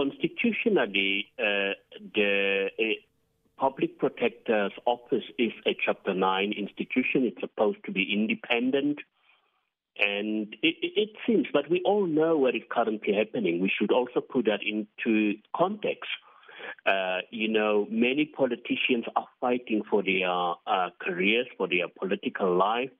constitutionally, uh, the uh, Public Protector's Office is a Chapter 9 institution. It's supposed to be independent. And it, it, seems, but we all know what is currently happening. We should also put that into context. Uh, you know, many politicians are fighting for their uh, careers, for their political life.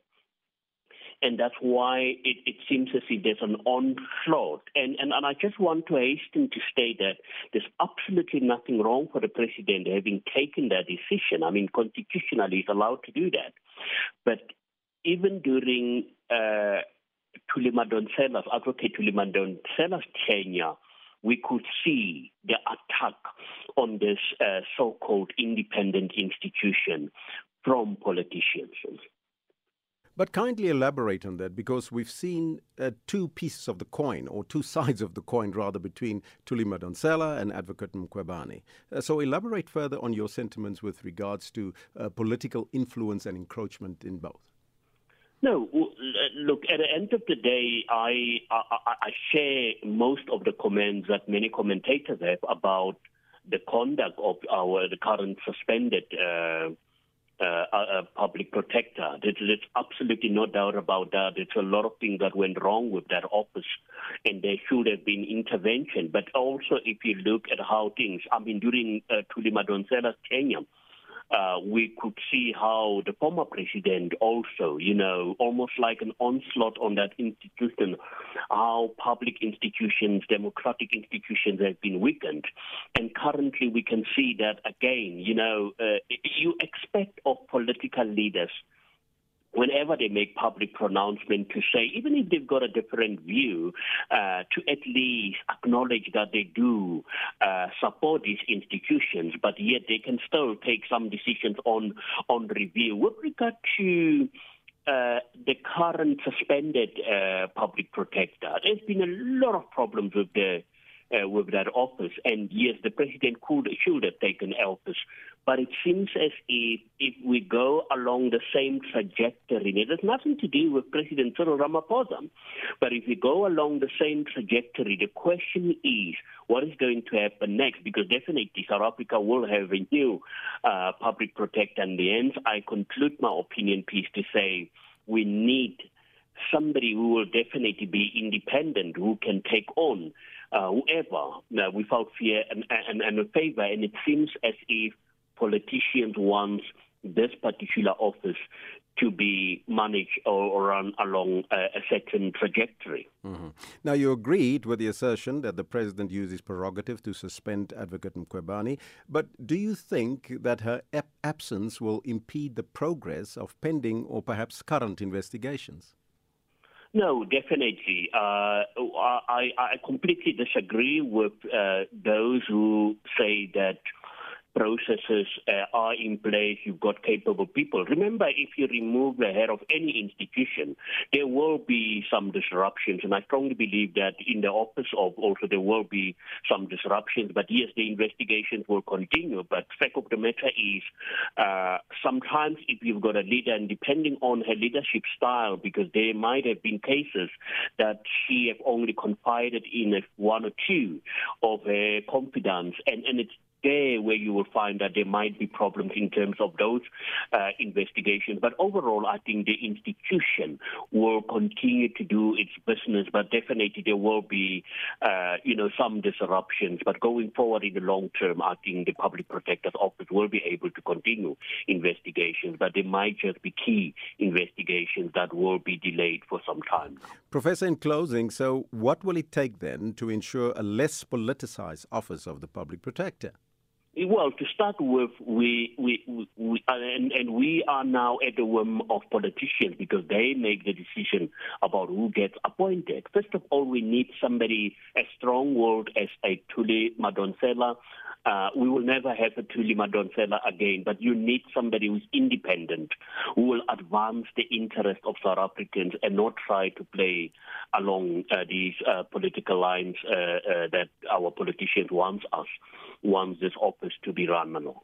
And that's why it, it, seems as if there's an onslaught. And, and, and I just want to hasten to state that there's absolutely nothing wrong for the president having taken that decision. I mean, constitutionally, he's allowed to do that. But even during uh, Thuli Madonsela's, Advocate Thuli Madonsela's tenure, we could see the attack on this uh, so called independent institution from politicians. But kindly elaborate on that because we've seen uh, two pieces of the coin, or two sides of the coin rather, between Thuli Madonsela and Advocate Mkhwebane. Uh, so elaborate further on your sentiments with regards to uh, political influence and encroachment in both. No, look. At the end of the day, I, I, I share most of the comments that many commentators have about the conduct of our the current suspended uh, uh, public protector. There's, absolutely no doubt about that. There's a lot of things that went wrong with that office, and there should have been intervention. But also, if you look at how things, I mean, during uh, Thuli Madonsela's tenure, uh, we could see how the former president also, you know, almost like an onslaught on that institution, how public institutions, democratic institutions have been weakened. And currently we can see that again, you know, uh, you expect of political leaders whenever they make public pronouncement to say, even if they've got a different view, uh, to at least acknowledge that they do uh, support these institutions, but yet they can still take some decisions on on review. With regard to uh, the current suspended uh, public protector, there's been a lot of problems with the uh, with that office. And yes, the president could should have taken office, but it seems as if if we go along the same trajectory, it has nothing to do with President Cyril Ramaphosa. But if we go along the same trajectory, the question is what is going to happen next? Because definitely South Africa will have a new uh, public protector. And the end, I conclude my opinion piece to say we need somebody who will definitely be independent, who can take on whoever uh, without fear and, and, and favor. And it seems as if politicians want this particular office to be managed or, run along a, certain trajectory. Mm-hmm. Now, you agreed with the assertion that the president used his prerogative to suspend Advocate Mkhwebane, but do you think that her absence will impede the progress of pending or perhaps current investigations? No, definitely. Uh, I, I completely disagree with uh, those who say that processes uh, are in place, you've got capable people. Remember, if you remove the head of any institution, there will be some disruptions, and I strongly believe that in the office of also there will be some disruptions. But yes, the investigations will continue. But fact of the matter is, uh, sometimes if you've got a leader, and depending on her leadership style, because there might have been cases that she have only confided in one or two of her confidants, and, and it's there where you will find that there might be problems in terms of those uh, investigations. But overall, I think the institution will continue to do its business, but definitely there will be, uh, you know, some disruptions. But going forward in the long term, I think the Public Protector's Office will be able to continue investigations, but there might just be key investigations that will be delayed for some time. Professor, in closing, so what will it take then to ensure a less politicized office of the Public Protector? Well, to start with, we, we, we and, and we are now at the whim of politicians because they make the decision about who gets appointed. First of all, we need somebody as strong-willed as a Thuli Madonsela. Uh, we will never have a Thuli Madonsela again, but you need somebody who's independent, who will advance the interest of South Africans and not try to play along uh, these uh, political lines uh, uh, that our politicians want us, want this office to be run along.